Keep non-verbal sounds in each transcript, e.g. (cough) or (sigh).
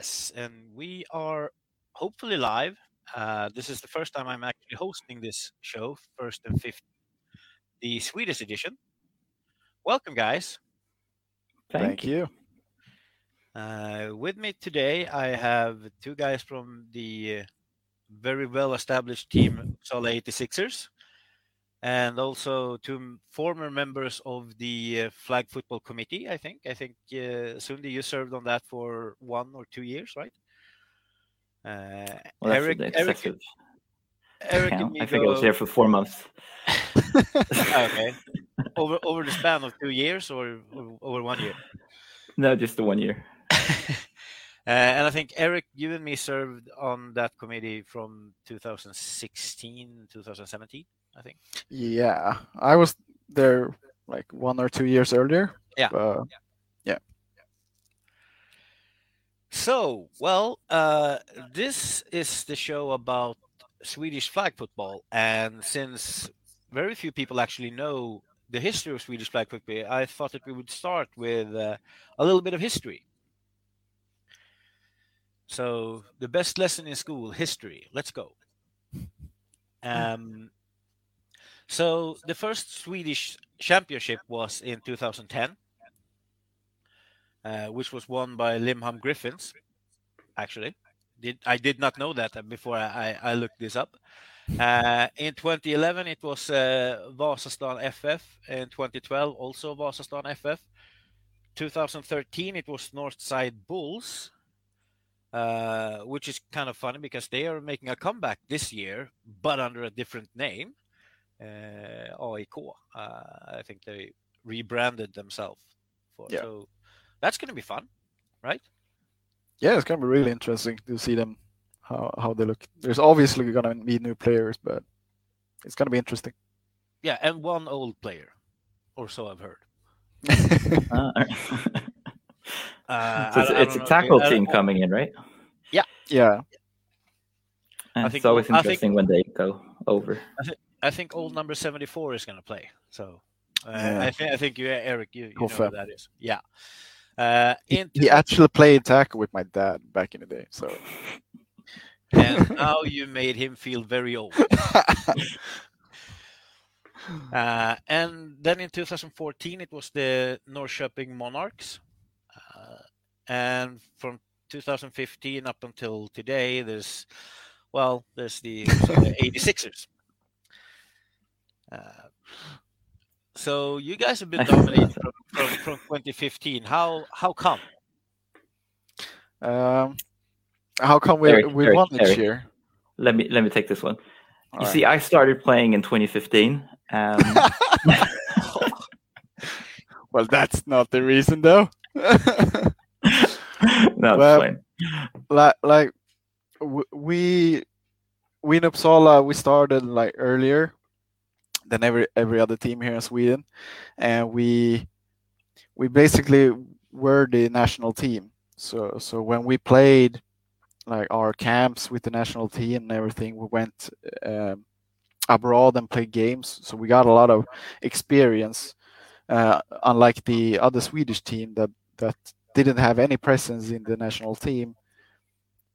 Yes, and we are hopefully live. Uh, this is the first time I'm actually hosting this show, first and fifth, the Swedish edition. Welcome, guys. Thank, Thank you. Uh, with me today, I have two guys from the uh, very well established team Sala 86ers, and also two former members of the uh, Flag Football Committee. I think. I think uh, Sundi, you served on that for one or two years, right? Uh, Well, that's Eric, Eric, Eric, count. I think I was there for four months. (laughs) okay. (laughs) Over over the span of two years or, or over one year. No, just the one year. (laughs) Uh, and I think Eric, you and me served on that committee from 2016, 2017. I think. Yeah, I was there like one or two years earlier. Yeah. Uh, So, well, uh, this is the show about Swedish flag football, and since very few people actually know the history of Swedish flag football, I thought that we would start with uh, a little bit of history. So, the best lesson in school, history. Let's go. Um, so, the first Swedish championship was in 2010 uh, which was won by Limhamn Griffins. Actually, did I did not know that before I, I, I looked this up. Uh, in 2011, it was uh, Vasastan FF. In 2012, also Vasastan FF. 2013, it was Northside Bulls, uh, which is kind of funny because they are making a comeback this year, but under a different name. Uh, AIK. Uh, I think they rebranded themselves. For, Yeah. So that's going to be fun, right? yeah, it's gonna be really interesting to see them how how they look. There's obviously gonna be new players, but it's gonna be interesting. Yeah, and one old player, or so I've heard. (laughs) (laughs) Uh, Uh, so it's, don't- it's a tackle team coming in, right? yeah, Yeah. And think it's always we'll- I think- interesting when they go over. I think old number seventy-four is going to play. So uh, Yeah. I think I think you, Eric, you, you know who that is. Yeah. Uh, he, he actually played tackle with my dad back in the day. So and (laughs) now you made him feel very old. (laughs) Uh, and then in 2014, it was the Norrköping Monarchs. Uh, and from 2015 up until today, there's, well, there's the, so the (laughs) 86ers. Uh, so you guys have been (laughs) dominating from, from, from 2015. How how come? um, how come we Eric, we Eric, won this Eric. year? Let me let me take this one. You All see, I started playing in 2015. Um, (laughs) (laughs) well, that's not the reason though. no, Well, fine. like like we we in Uppsala we started like earlier than every every other team here in Sweden, and we we basically were the national team. So so when we played like our camps with the national team and everything, we went um, abroad and played games. So we got a lot of experience, uh, unlike the other Swedish team that that didn't have any presence in the national team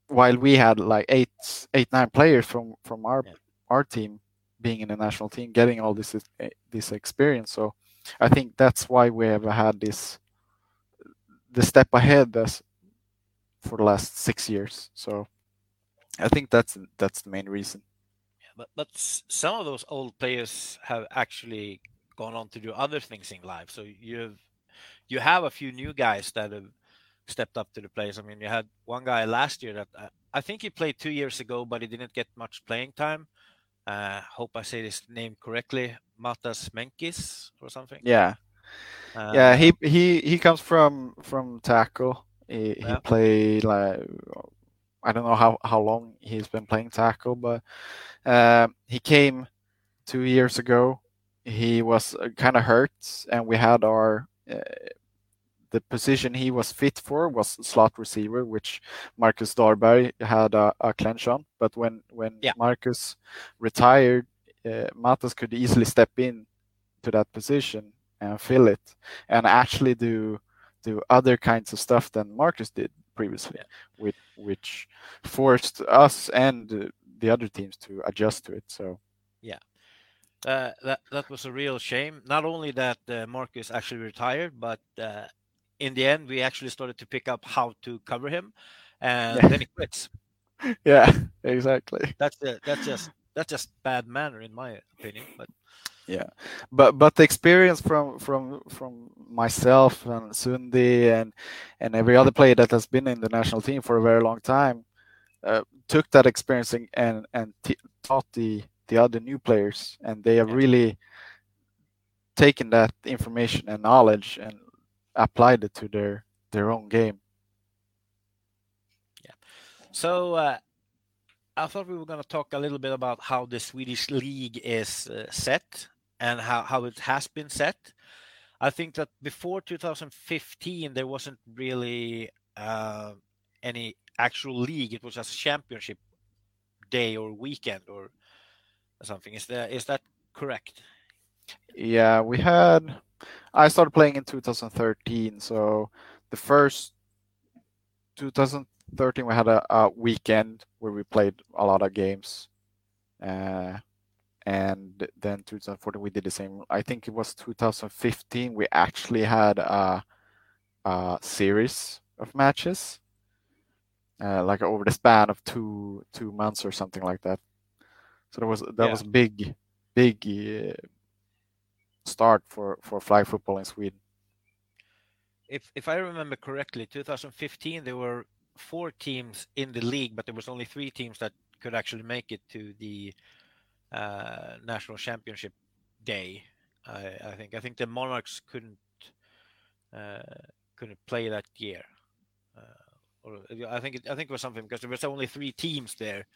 while we had like eight eight nine players from from our Yeah. our team being in the national team getting all this eh, this experience so i think that's why we have had this the step ahead as for the last six years so i think that's that's the main reason But but some of those old players have actually gone on to do other things in life. So you have you have a few new guys that have stepped up to the place. I mean, you had one guy last year that I, I think he played two years ago, but he didn't get much playing time. Uh, hope I say this name correctly, Matas Menkis or something. yeah Uh, yeah he he he comes from from tackle he, he Yeah. played like i don't know how how long he's been playing tackle but um, he came two years ago he was kind of hurt and we had our uh, the position he was fit for was slot receiver which marcus darberg had a, a clench on but when when Yeah. marcus retired uh, matas could easily step in to that position and fill it and actually do do other kinds of stuff than Marcus did previously, Yeah. which which forced us and the other teams to adjust to it. So yeah. Uh, that that was a real shame. Not only that uh, Marcus actually retired, but uh, in the end, we actually started to pick up how to cover him, and Yeah. then he quits. (laughs) yeah, exactly. That's the, that's just that's just bad manner in my opinion. But yeah, but but the experience from from from myself and Sundi and and every other player that has been in the national team for a very long time uh, took that experience and and, t- taught the the other new players and they have Yeah. really taken that information and knowledge and applied it to their their own game Yeah. so uh, I thought we were going to talk a little bit about how the Swedish league is uh, set and how how it has been set. I think that before 2015 there wasn't really uh, any actual league. It was just a championship day or weekend or something. Is that is that correct? yeah we had i started playing in 2013 so the first 2013 we had a, a weekend where we played a lot of games uh, and then 2014 we did the same i think it was 2015 we actually had a, a series of matches uh, like over the span of two two months or something like that so that was that Yeah. was big big uh, start for for flag football in sweden If if I remember correctly, 2015 there were four teams in the league, but there was only three teams that could actually make it to the uh, national championship day. I, I think I think the Monarchs couldn't uh, couldn't play that year. Uh, or I think it, I think it was something because there was only three teams there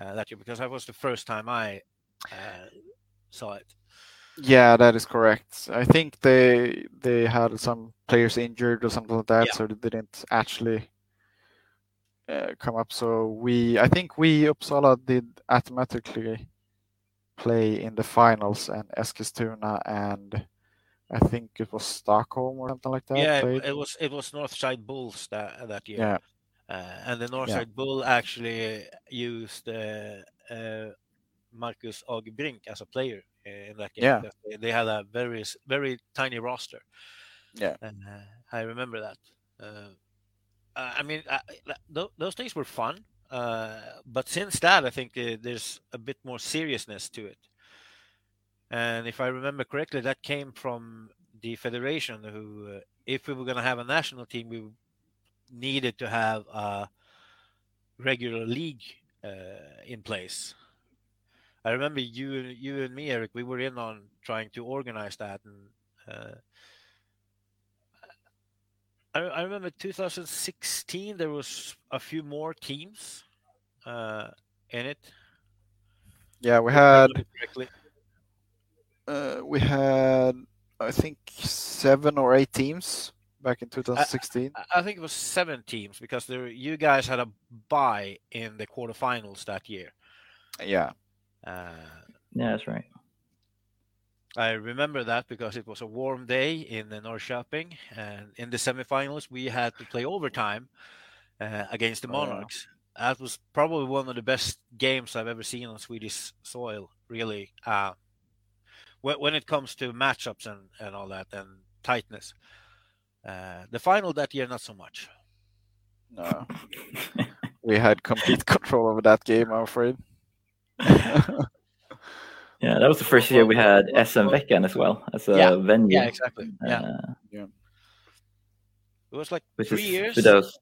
uh, that year because that was the first time I uh, saw it. Yeah that is correct i think they they had some players injured or something like that Yeah. so they didn't actually uh, come up so we i think we uppsala did automatically play in the finals and eskilstuna and i think it was stockholm or something like that yeah, it, played. it was it was Northside Bulls that that year. yeah Uh, and the Northside Bull actually used uh, uh, Marcus Agerbrink as a player in that game. Yeah. They, they had a very very tiny roster. Yeah. And uh, I remember that. Uh, I mean, uh, th- those days were fun. Uh, but since that, I think uh, there's a bit more seriousness to it. And if I remember correctly, that came from the federation, who, uh, if we were going to have a national team, we needed to have a regular league uh, in place. I remember you, you and me, Eric. We were in on trying to organize that, and uh, I, I remember 2016 there was a few more teams uh, in it. yeah we had uh, we had i think seven or eight teams back in 2016 I- I think it was seven teams because there you guys had a bye in the quarterfinals that year. yeah Uh, Yeah, that's right. I remember that because it was a warm day in the Norrköping, and in the semifinals we had to play overtime uh, against the Oh, yeah. Monarchs. That was probably one of the best games I've ever seen on Swedish soil. Really, uh, when, when it comes to matchups and, and all that and tightness. Uh, the final that year, not so much. no (laughs) we had complete control over that game i'm afraid (laughs) Yeah, that was the first year we had SM Veckan as well as a Yeah, venue. Yeah, exactly. Yeah, uh, it was like three is years. for those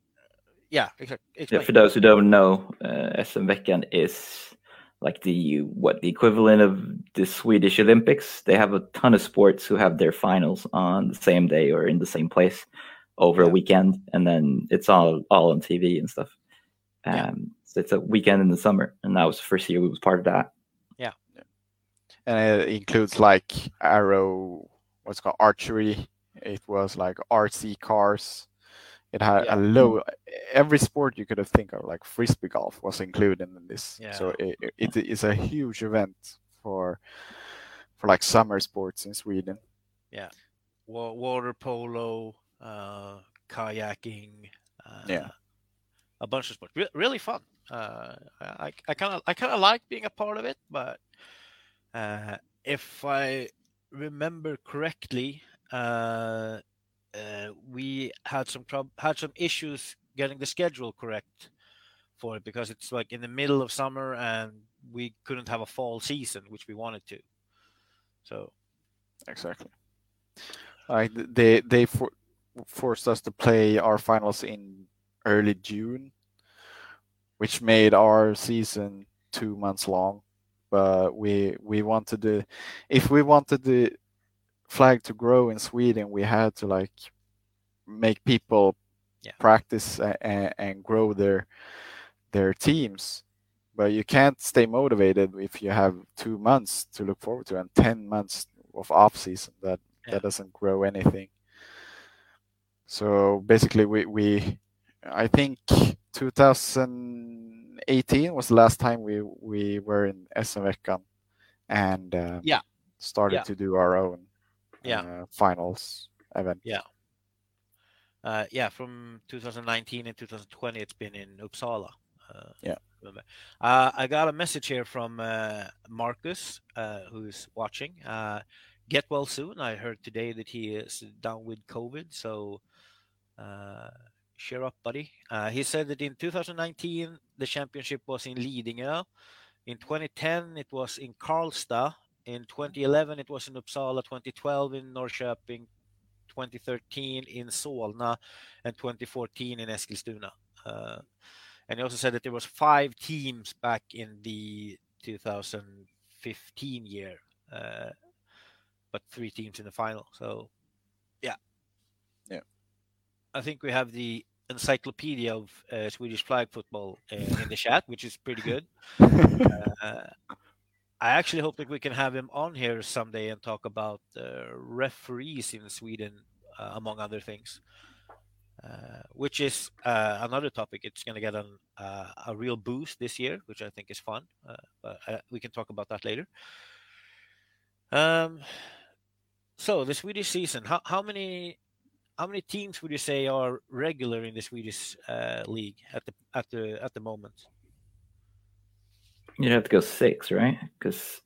Yeah, exactly. yeah, for those who don't know, uh, SM Veckan is like the what the equivalent of the Swedish Olympics. They have a ton of sports who have their finals on the same day or in the same place over a weekend, and then it's all all on TV and stuff. Um, Yeah. So it's a weekend in the summer, and that was the first year we was part of that. Yeah, and it includes like arrow what's it called archery it was like rc cars it had Yeah. a low every sport you could have think of like frisbee golf was included in this Yeah. so it, it is a huge event for for like summer sports in sweden Yeah, water polo, uh, kayaking. Uh, Yeah. a bunch of sports. Re- really fun. Uh, I I kind of I kind of like being a part of it, but uh, if I remember correctly, uh, uh, we had some prob- had some issues getting the schedule correct for it because it's like in the middle of summer and we couldn't have a fall season, which we wanted to. So exactly. Like they they for, forced us to play our finals in early June, which made our season two months long. But we we wanted to, if we wanted the flag to grow in Sweden, we had to like make people yeah. practice and, and grow their their teams but you can't stay motivated if you have two months to look forward to and 10 months of off season that yeah. that doesn't grow anything so basically we we i think 2018 was the last time we we were in SM and uh, yeah started yeah. to do our own yeah uh, finals event yeah uh, yeah from 2019 and 2020 it's been in uppsala uh, yeah uh, I got a message here from uh, Marcus, uh, who's watching. Uh, get well soon. I heard today that he is down with COVID, so uh, cheer up, buddy. Uh, he said that in 2019 the championship was in Lidingö. In 2010 it was in Karlstad. In 2011 it was in Uppsala. 2012 in Norrköping. 2013 in Solna, and 2014 in Eskilstuna. And he also said that there was five teams back in the 2015 year, uh, but three teams in the final. So, yeah, yeah. I think we have the encyclopedia of uh, Swedish flag football uh, in the chat, which is pretty good. (laughs) Uh, I actually hope that we can have him on here someday and talk about referees in Sweden, uh, among other things. Uh, which is uh, another topic. It's going to get an, uh, a real boost this year, which I think is fun. Uh, but uh, we can talk about that later. Um, so the Swedish season. How how many how many teams would you say are regular in the Swedish league at the at the at the moment? You'd have to go six, right? Because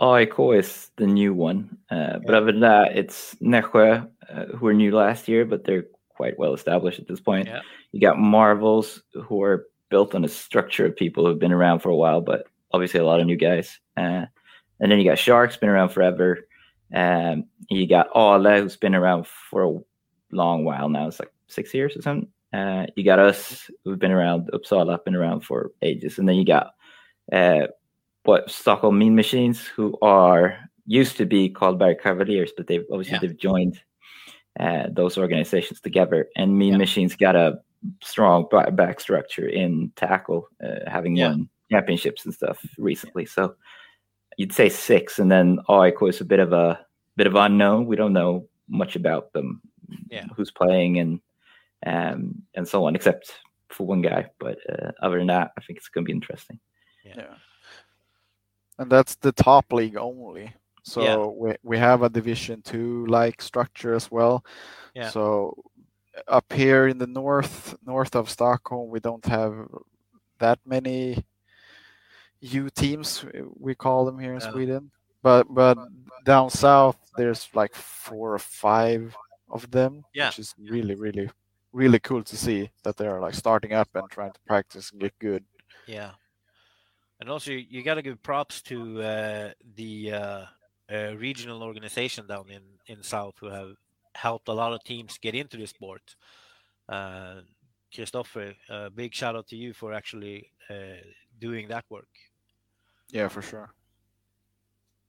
AIK is the new one. Uh, but other than that, it's Nässjö, uh, who were new last year, but they're quite well established at this point. Yeah. You got Marvels, who are built on a structure of people who've been around for a while, but obviously a lot of new guys. Uh, and then you got Sharks, been around forever. Um, you got Ale, who's been around for a long while now. It's like six years or something. Uh, you got us, We've been around. Uppsala, been around for ages. And then you got uh, what Stockholm Mean Machines, who are used to be called Berg Cavaliers, but they've obviously yeah. they've joined uh, those organizations together. And Mean yeah. Machines got a strong back structure in tackle, uh, having yeah. won championships and stuff recently. So you'd say six, and then AIK is a bit of a bit of unknown. We don't know much about them, yeah. who's playing and um, and so on, except for one guy. But uh, other than that, I think it's going to be interesting. Yeah. yeah. And that's the top league only. So yeah. we we have a Division Two like structure as well. Yeah. So up here in the north north of Stockholm, we don't have that many U teams. We call them here in yeah. Sweden. But but down south, there's like four or five of them, yeah. which is really really really cool to see that they are like starting up and trying to practice and get good. Yeah. And also, you got to give props to uh, the uh, a regional organization down in in South who have helped a lot of teams get into the sport. Uh, Christopher, a big shout out to you for actually uh, doing that work. Yeah, for sure.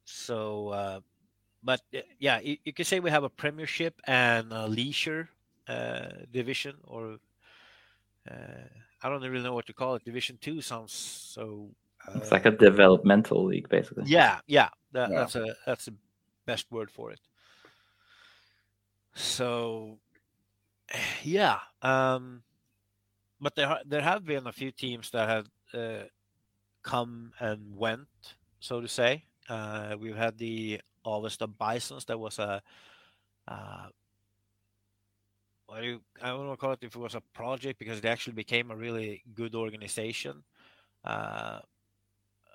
So, uh, but yeah, you, you, can say we have a Premiership and a Leisure uh, division, or uh, I don't really know what to call it. Division Two sounds so. it's like a developmental league, basically. Yeah, yeah, that, yeah. That's a that's the best word for it. So, (sighs) yeah, um, but there there have been a few teams that have uh, come and went, so to say. Uh, we've had the Avesta Bisons. That was a uh, what do you, I don't want to call it if it was a project because it actually became a really good organization. Uh,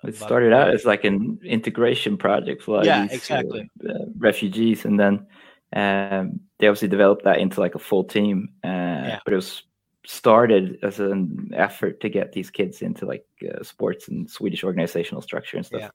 it started out as like an integration project for yeah, these, exactly. Uh, uh, refugees, and then um, they obviously developed that into like a full team. Uh, yeah. But it was started as an effort to get these kids into like uh, sports and Swedish organizational structure and stuff. Yeah.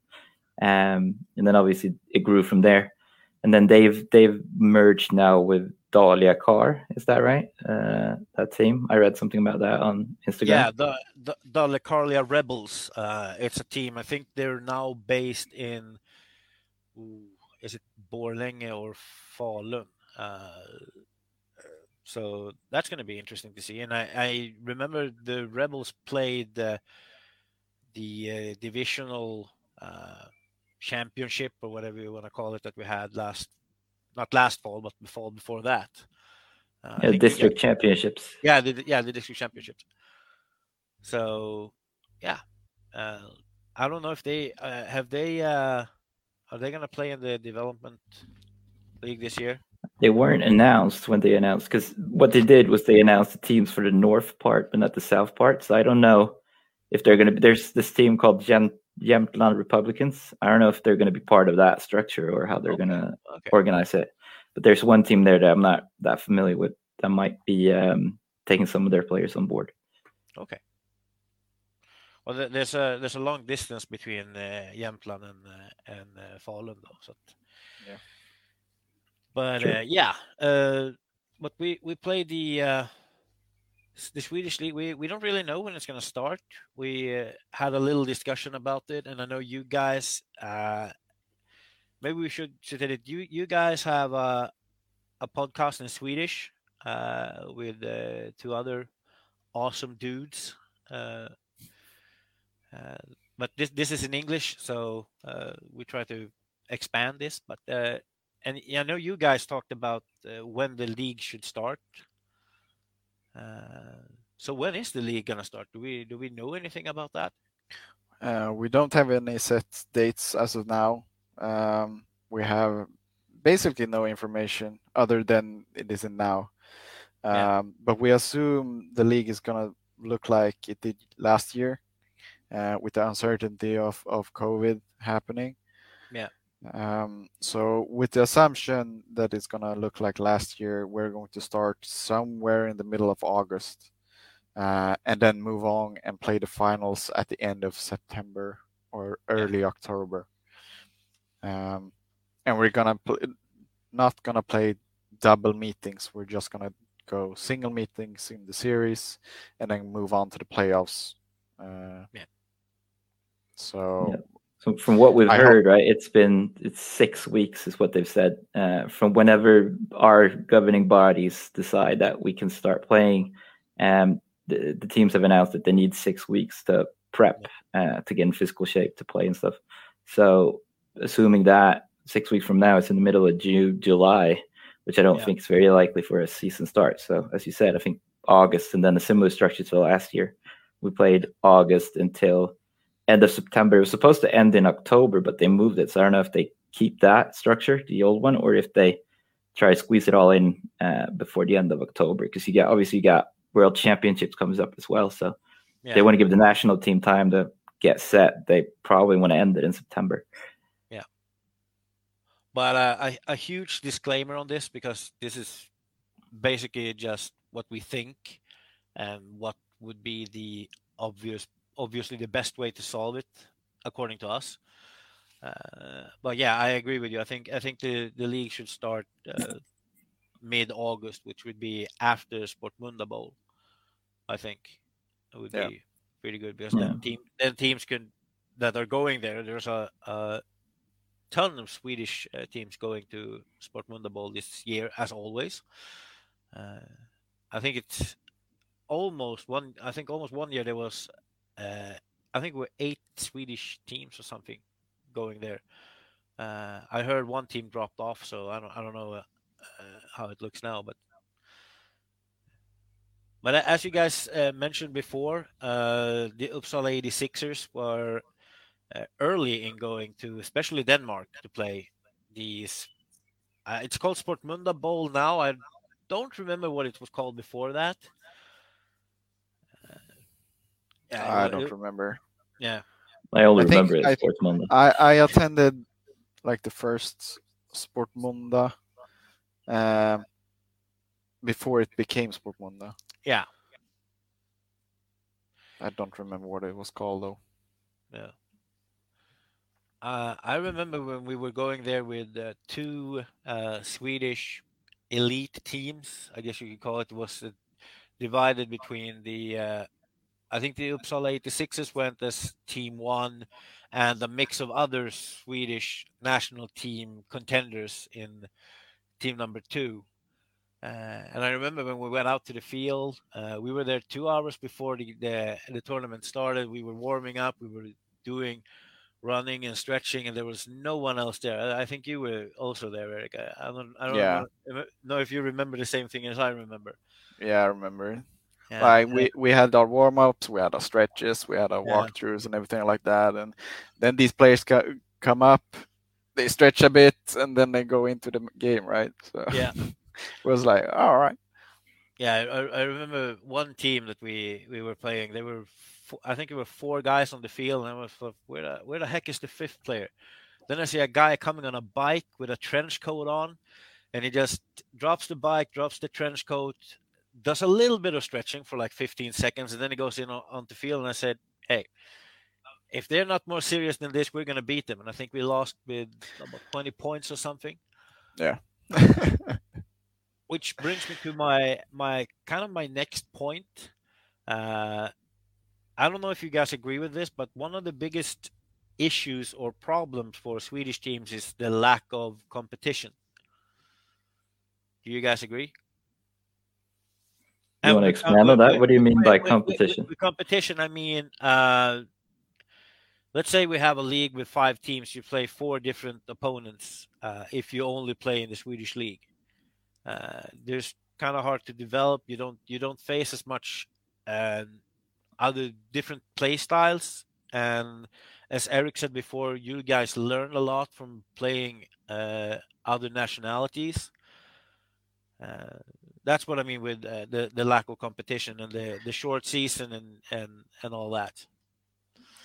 Um, and then obviously it grew from there. And then they've they've merged now with Dahlia Car. Is that right? Uh, that team. I read something about that on Instagram. Yeah, the, the Dalecarlia Rebels. Uh, it's a team. I think they're now based in. Ooh, is it Borlänge or Falun? Uh, so that's going to be interesting to see. And I, I remember the Rebels played the the uh, divisional uh, championship or whatever you want to call it that we had last, not last fall, but the fall before that. Uh, yeah, district championships. Yeah, the, yeah, the district championships. So, yeah, uh, I don't know if they uh, have they uh, are they going to play in the development league this year? They weren't announced when they announced because what they did was they announced the teams for the north part but not the south part. So I don't know if they're going to. be There's this team called Jämt, Jämtland Republicans. I don't know if they're going to be part of that structure or how they're okay. going to okay. organize it. But there's one team there that I'm not that familiar with that might be um, taking some of their players on board. Okay. Well, there's a there's a long distance between uh, Jämtland and uh, and uh, Falun, though. So yeah. But sure. uh, yeah, uh, but we we play the uh, the Swedish league. We we don't really know when it's going to start. We uh, had a little discussion about it, and I know you guys. Uh, maybe we should say that you you guys have a a podcast in Swedish uh, with uh, two other awesome dudes. Uh, uh, but this this is in English, so we try to expand this. But and I know you guys talked about when the league should start. Uh, so when is the league gonna start? Do we do we know anything about that? Uh, we don't have any set dates as of now. Um, we have basically no information other than it isn't now. Um, yeah. But we assume the league is gonna look like it did last year, uh, with the uncertainty of of COVID happening. Yeah. Um, so with the assumption that it's gonna look like last year, we're going to start somewhere in the middle of August, uh, and then move on and play the finals at the end of September or early yeah. October. Um, and we're gonna pl- not gonna play double meetings. We're just gonna go single meetings in the series, and then move on to the playoffs. Uh, yeah. So yeah. So from what we've I heard, hope. right, it's been it's six weeks is what they've said. Uh, from whenever our governing bodies decide that we can start playing, um, the, the teams have announced that they need six weeks to prep uh, to get in physical shape to play and stuff. So assuming that six weeks from now, it's in the middle of June, July, which I don't yeah. think is very likely for a season start. So as you said, I think August and then a similar structure to last year. We played August until end of September. It was supposed to end in October, but they moved it. So I don't know if they keep that structure, the old one, or if they try to squeeze it all in uh, before the end of October. Because you got obviously you got World Championships comes up as well, so yeah. they want to give the national team time to get set. They probably want to end it in September. Yeah, but uh, a, a huge disclaimer on this because this is basically just what we think and what would be the obvious obviously the best way to solve it, according to us. Uh, but yeah, I agree with you. I think I think the, the league should start uh, mid August, which would be after Sportmunda Bowl. I think it would yeah. be pretty good because yeah. then team then teams can that are going there. There's a, a ton of Swedish uh, teams going to Sportmunda Bowl this year, as always. Uh, I think it's almost one. I think almost one year there was uh, I think we're eight Swedish teams or something going there. Uh, I heard one team dropped off, so I don't I don't know uh, uh how it looks now, but but as you guys uh, mentioned before, uh, the Uppsala 86ers were early in going to, especially Denmark, to play these. it's called Sportmunda Bowl now. I don't remember what it was called before that. Uh, yeah, I don't it, remember. Yeah, I only I remember it Sports Monday. I I attended like the first Sport Monday um, before it became Sport Monday. Yeah. I don't remember what it was called though. Yeah. Uh, I remember when we were going there with uh, two uh, Swedish elite teams. I guess you could call it. it was uh, divided between the. I think the Uppsala 86ers went as team one, and a mix of other Swedish national team contenders in team number two. Uh, and I remember when we went out to the field, uh, we were there two hours before the, the, the tournament started. We were warming up, we were doing running and stretching, and there was no one else there. I think you were also there, Eric. I, I don't, I don't yeah. know, know if you remember the same thing as I remember. Yeah, I remember. Yeah, like we, we had our warm ups, we had our stretches, we had our yeah. walkthroughs and everything like that, and then these players co- come up, they stretch a bit, and then they go into the game, right? So yeah, (laughs) it was like all right. Yeah, I, I remember one team that we we were playing. They were, four, I think, there were four guys on the field, and I was like, where the, where the heck is the fifth player? Then I see a guy coming on a bike with a trench coat on, and he just drops the bike, drops the trench coat, does a little bit of stretching for like 15 seconds, and then he goes in on, on the field. And I said, "Hey, if they're not more serious than this, we're going to beat them." And I think we lost with about 20 points or something. Yeah. (laughs) Which brings me to my my kind of my next point. Uh, I don't know if you guys agree with this, but one of the biggest issues or problems for Swedish teams is the lack of competition. Do you guys agree? You want to expand on that? What do you mean by competition? With, competition, I mean, uh, let's say we have a league with five teams. You play four different opponents uh, if you only play in the Swedish league. Uh, there's kind of hard to develop. You don't you don't face as much uh, other different play styles. And as Eric said before, you guys learn a lot from playing uh, other nationalities. Uh, that's what I mean with uh, the the lack of competition and the the short season and and and all that.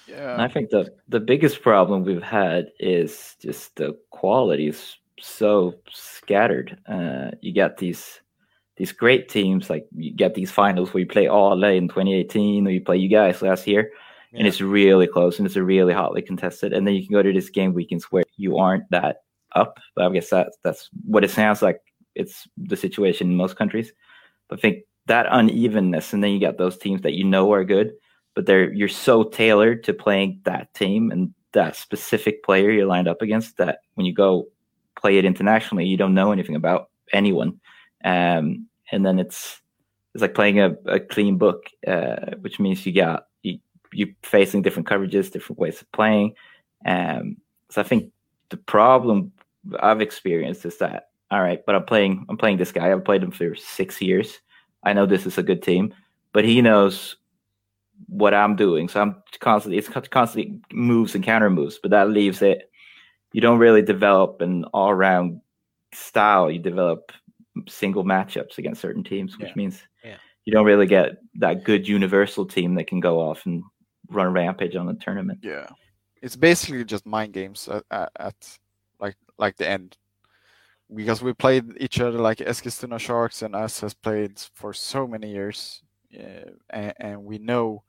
Yeah, I think the the biggest problem we've had is just the quality is so scattered. Uh, you get these these great teams like you get these finals where you play all in 2018 or you play you guys last year yeah. and it's really close and it's a really hotly contested and then you can go to this game weekends where you aren't that up but i guess that that's what it sounds like it's the situation in most countries. But I think that unevenness, and then you got those teams that you know are good, but they're you're so tailored to playing that team and that specific player you're lined up against that when you go play it internationally, you don't know anything about anyone, um, and then it's it's like playing a, a clean book, uh, which means you got you you facing different coverages, different ways of playing. Um, so I think the problem I've experienced is that all right, but I'm playing I'm playing this guy. I've played him for six years. I know this is a good team, but he knows what I'm doing. So I'm constantly it's constantly moves and counter moves, but that leaves it. You don't really develop an all around style. You develop single matchups against certain teams, which yeah. means yeah. you don't really get that good universal team that can go off and run rampage on the tournament. Yeah, it's basically just mind games at, at, at like like the end because we played each other like Eskilstuna Sharks and us has played for so many years, uh, and, and, we know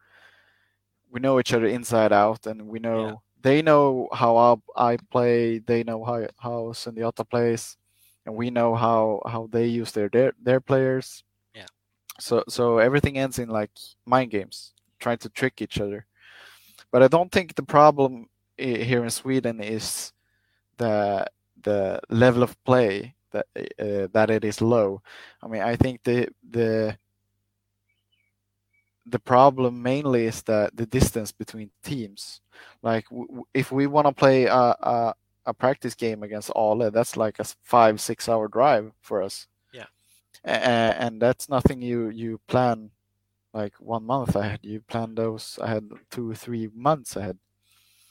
we know each other inside out, and we know yeah. they know how I, I play, they know how how Sundiata plays, and we know how how they use their their, their players. Yeah. So so everything ends in like mind games, trying to trick each other. But I don't think the problem here in Sweden is that the level of play that uh, that it is low. I mean, I think the the the problem mainly is that the distance between teams. Like w- if we want to play a, a, a practice game against Ale, that's like a five six hour drive for us. Yeah, a- and that's nothing you you plan like one month ahead. You plan those ahead two three months ahead.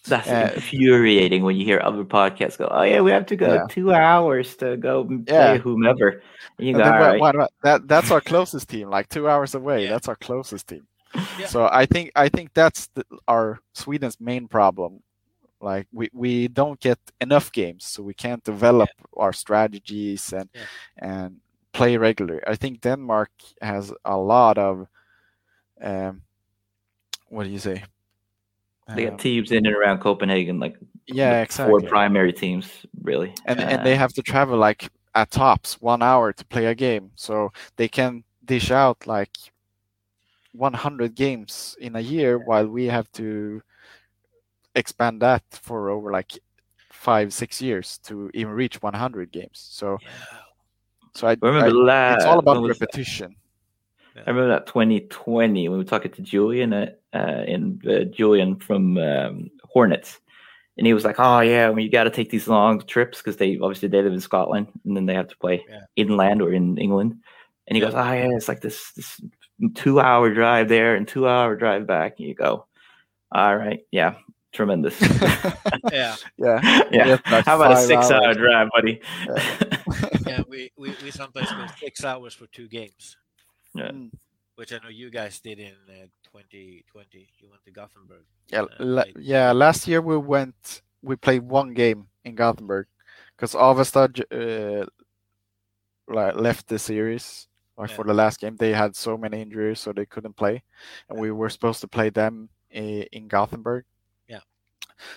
That's Uh, infuriating when you hear other podcasts go, "Oh yeah, we have to go Yeah. two hours to go and play Yeah. whomever." And you And go, then "All what- right." what about- that that's our closest team, like two hours away. Yeah. That's our closest team. Yeah. So I think I think that's the, our Sweden's main problem. Like we, we don't get enough games, so we can't develop our strategies and Yeah. and play regularly. I think Denmark has a lot of um, what do you say? They got teams in and around Copenhagen, like yeah, exactly. four primary teams, really. and Uh, and they have to travel like at tops one hour to play a game so they can dish out like 100 games in a year while we have to expand that for over like five six years to even reach 100 games so Yeah. so i, remember I- la- it's all about repetition. that? Repetition I remember that 2020 when we were talking to Julian, uh, uh, in uh, Julian from um, Hornets, and he was like, "Oh yeah, well, you got to take these long trips because they obviously they live in Scotland and then they have to play Yeah. inland or in England." And he Yeah. goes, "Oh yeah, it's like this this two hour drive there and two hour drive back." And you go, "All right, yeah, tremendous." (laughs) Yeah. yeah (laughs) yeah, how about a five six hour drive, buddy? (laughs) Yeah. We, we, we sometimes go six hours for two games, Yeah. Mm. which I know you guys did in uh, 2020. You went to Gothenburg. yeah, uh, la- played- yeah last year we went we played one game in gothenburg because avesta j- uh, like left the series like Yeah. for the last game they had so many injuries so they couldn't play and we were supposed to play them in gothenburg Yeah.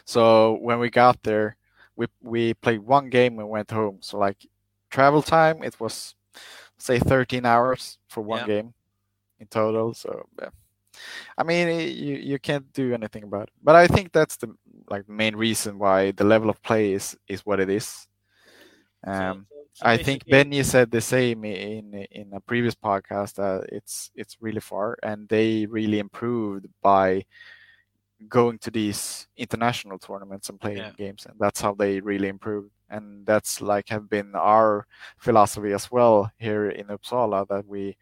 so when we got there we we played one game and went home so like travel time it was say 13 hours for one Yeah. game in total so yeah. I mean, you you can't do anything about it. But I think that's the like main reason why the level of play is is what it is. Um, so- so I think Benny said the same in in a previous podcast that it's it's really far, and they really improved by going to these international tournaments and playing Yeah. games, and that's how they really improved. And that's like have been our philosophy as well here in Uppsala that we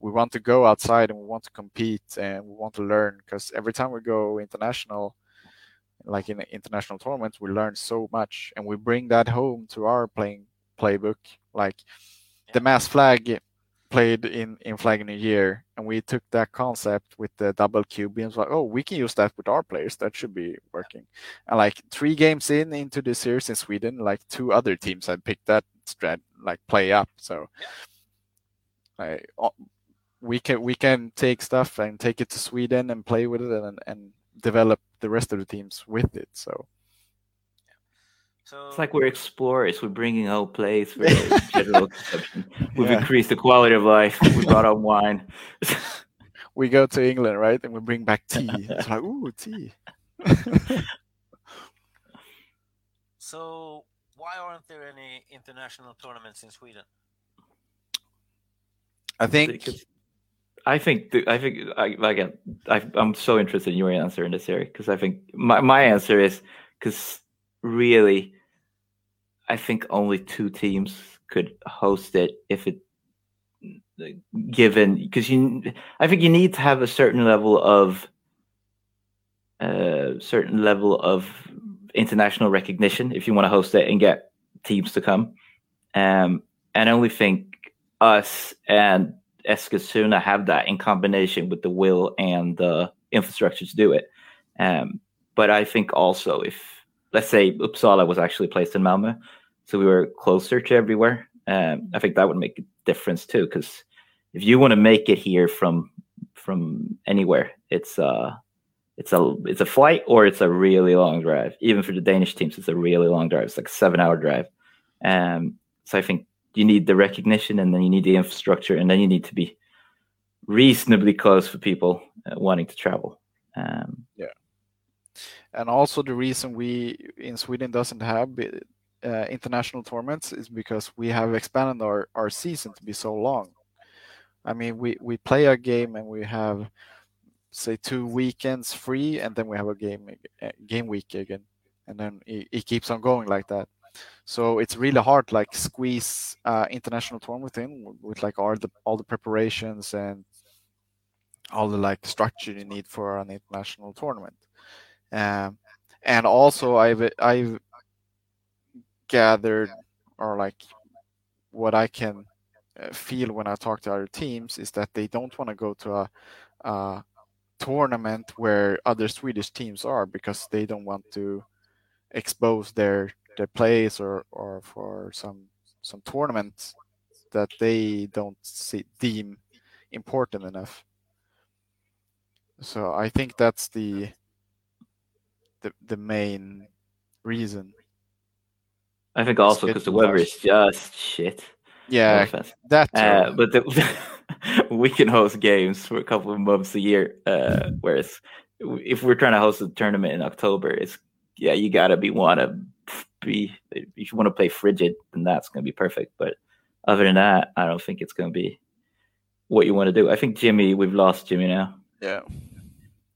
we want to go outside and we want to compete and we want to learn because every time we go international like in international tournaments we learn so much and we bring that home to our playing playbook. Like the mass flag played in in flag new year and we took that concept with the double cube and was like oh we can use that with our players. That should be working. And like three games in into the series in sweden like two other teams had picked that strat like play up. So like we can we can take stuff and take it to Sweden and play with it and and develop the rest of the teams with it. So So It's like we're explorers. We're bringing out plays for (laughs) general consumption. We've Yeah. increased the quality of life. We brought out wine. (laughs) we go to England, right, and we bring back tea. It's like ooh tea. (laughs) So why aren't there any international tournaments in Sweden? I think I think the, I think I like. I, I'm so interested in your answer in this area because I think my my answer is because really, I think only two teams could host it if it given because you I think you need to have a certain level of uh certain level of international recognition if you want to host it and get teams to come. Um, and I only think us and Eskilstuna have that in combination with the will and the infrastructure to do it. Um, but I think also if let's say Uppsala was actually placed in Malmö, so we were closer to everywhere, um, I think that would make a difference too. Because if you want to make it here from from anywhere, it's uh it's a it's a flight or it's a really long drive. Even for the Danish teams, it's a really long drive. It's like a seven hour drive. Um, so I think you need the recognition, and then you need the infrastructure, and then you need to be reasonably close for people uh, wanting to travel. Um, and also the reason we in Sweden doesn't have uh, international tournaments is because we have expanded our, our season to be so long. I mean, we, we play a game and we have say two weekends free, and then we have a game uh, game week again, and then it, it keeps on going like that. So it's really hard like squeeze uh, international tournament in with, with like all the all the preparations and all the like structure you need for an international tournament. Um, and also I've I've gathered or like what I can uh, feel when I talk to other teams is that they don't want to go to a, a tournament where other Swedish teams are because they don't want to expose their their plays or or for some some tournaments that they don't see, deem important enough. So I think that's the the the main reason. I think also because the weather is just shit. Yeah, that. Uh, but the, (laughs) we can host games for a couple of months a year. Uh, whereas if we're trying to host a tournament in October, it's yeah, you gotta be want to be if you want to play frigid, then that's gonna be perfect. But other than that, I don't think it's gonna be what you want to do. I think Jimmy, we've lost Jimmy now. Yeah.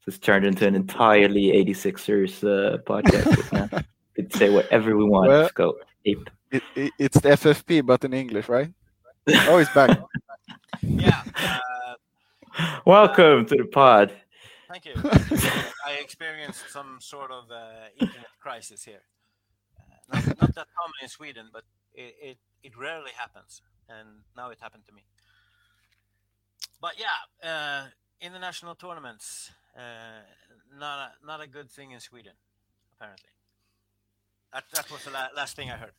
It's turned into an entirely 86ers uh, podcast now. we can say whatever we want. Well, Let's go. Ape. It, it, it's the FFP, but in English, right? Oh, he's back. (laughs) yeah. Uh, Welcome uh, to the pod. Thank you. (laughs) I experienced some sort of uh, internet crisis here. Uh, not, not, that common in Sweden, but it, it, it, rarely happens. And now it happened to me. But yeah, uh, international tournaments, uh, not, a, not a good thing in Sweden, apparently. That, that was the la- last thing I heard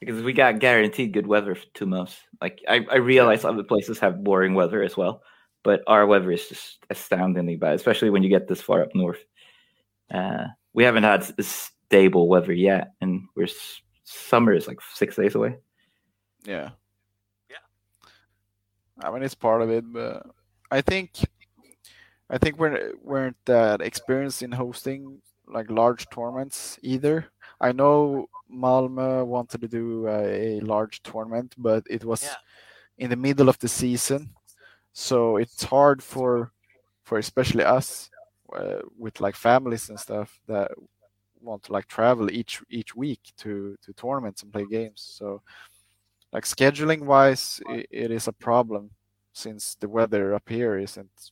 because we got guaranteed good weather for two months. Like I, I realize other places have boring weather as well, but our weather is just astoundingly bad, especially when you get this far up north. Uh, we haven't had stable weather yet, and we're summer is like six days away. Yeah, yeah. I mean, it's part of it, but I think, I think we're weren't that experienced in hosting like large tournaments either. I know Malmö wanted to do a, a large tournament, but it was yeah. in the middle of the season, so it's hard for for especially us uh, with like families and stuff that want to like travel each each week to to tournaments and play games. So like scheduling wise, it, it is a problem since the weather up here isn't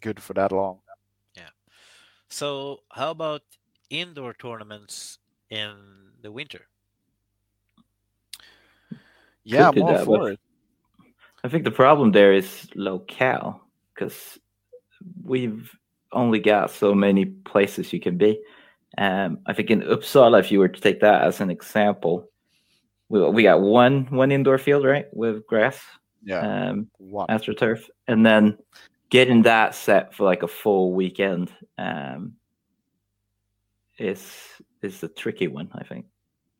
good for that long. Yeah. So how about indoor tournaments in the winter. Yeah, I'm all for it. I think the problem there is locale because we've only got so many places you can be. Um, I think in Uppsala, if you were to take that as an example, we, we got one one indoor field, right, with grass, yeah, um, astroturf, and then getting that set for like a full weekend um, is is a tricky one. I think.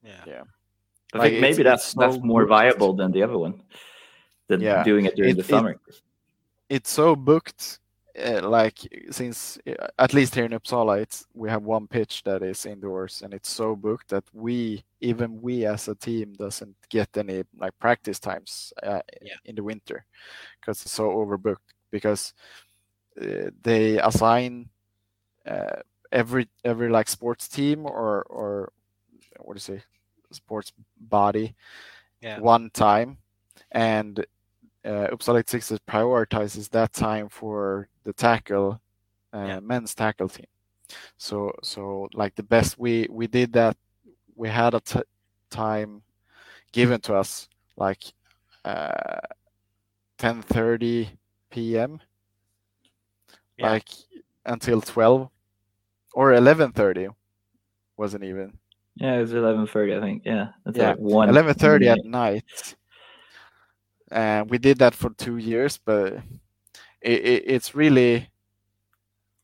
Yeah. Yeah. I like think maybe that's so that's more booked. viable than the other one, than yeah. doing it during it, the summer. It, it's so booked. Uh, like since uh, at least here in Uppsala, it's we have one pitch that is indoors, and it's so booked that we even we as a team doesn't get any like practice times uh, yeah. in the winter because it's so overbooked because uh, they assign uh, every every like sports team or or what do you say sports body yeah. one time and uh, Uppsala 86 prioritizes that time for the tackle uh, yeah. men's tackle team so so like the best we we did that we had a t- time given to us like uh 10:30 p.m. Yeah. like until 12 or 11:30 wasn't even yeah, it was eleven thirty, I think. Yeah, that's yeah. like one eleven thirty at night. And we did that for two years, but it, it, it's really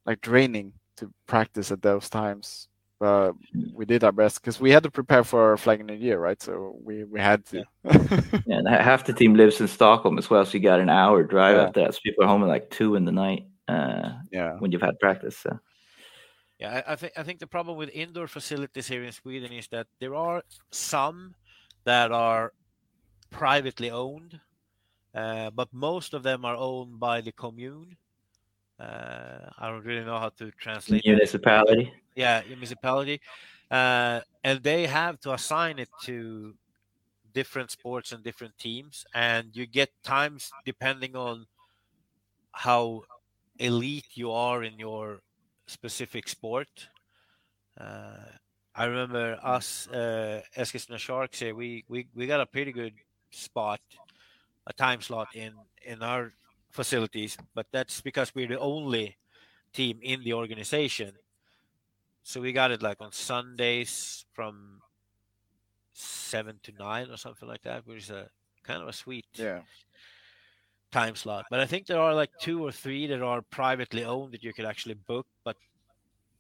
like draining to practice at those times. But we did our best because we had to prepare for Flag New Year, right? So we, we had to. Yeah. yeah, and half the team lives in Stockholm as well, so you got an hour drive yeah. up there. So people are home at like two in the night. Uh, yeah, when you've had practice. So. Yeah, I, I think I think the problem with indoor facilities here in Sweden is that there are some that are privately owned, uh, but most of them are owned by the commune. Uh, I don't really know how to translate. Municipality. That. Yeah, municipality, uh, and they have to assign it to different sports and different teams, and you get times depending on how elite you are in your specific sport. Uh, I remember us, uh, Eskilstuna Sharks here. We, we we got a pretty good spot, a time slot in in our facilities, but that's because we're the only team in the organization. So we got it like on Sundays from seven to nine or something like that, which is a kind of a sweet Yeah. time slot. But I think there are like two or three that are privately owned that you could actually book, but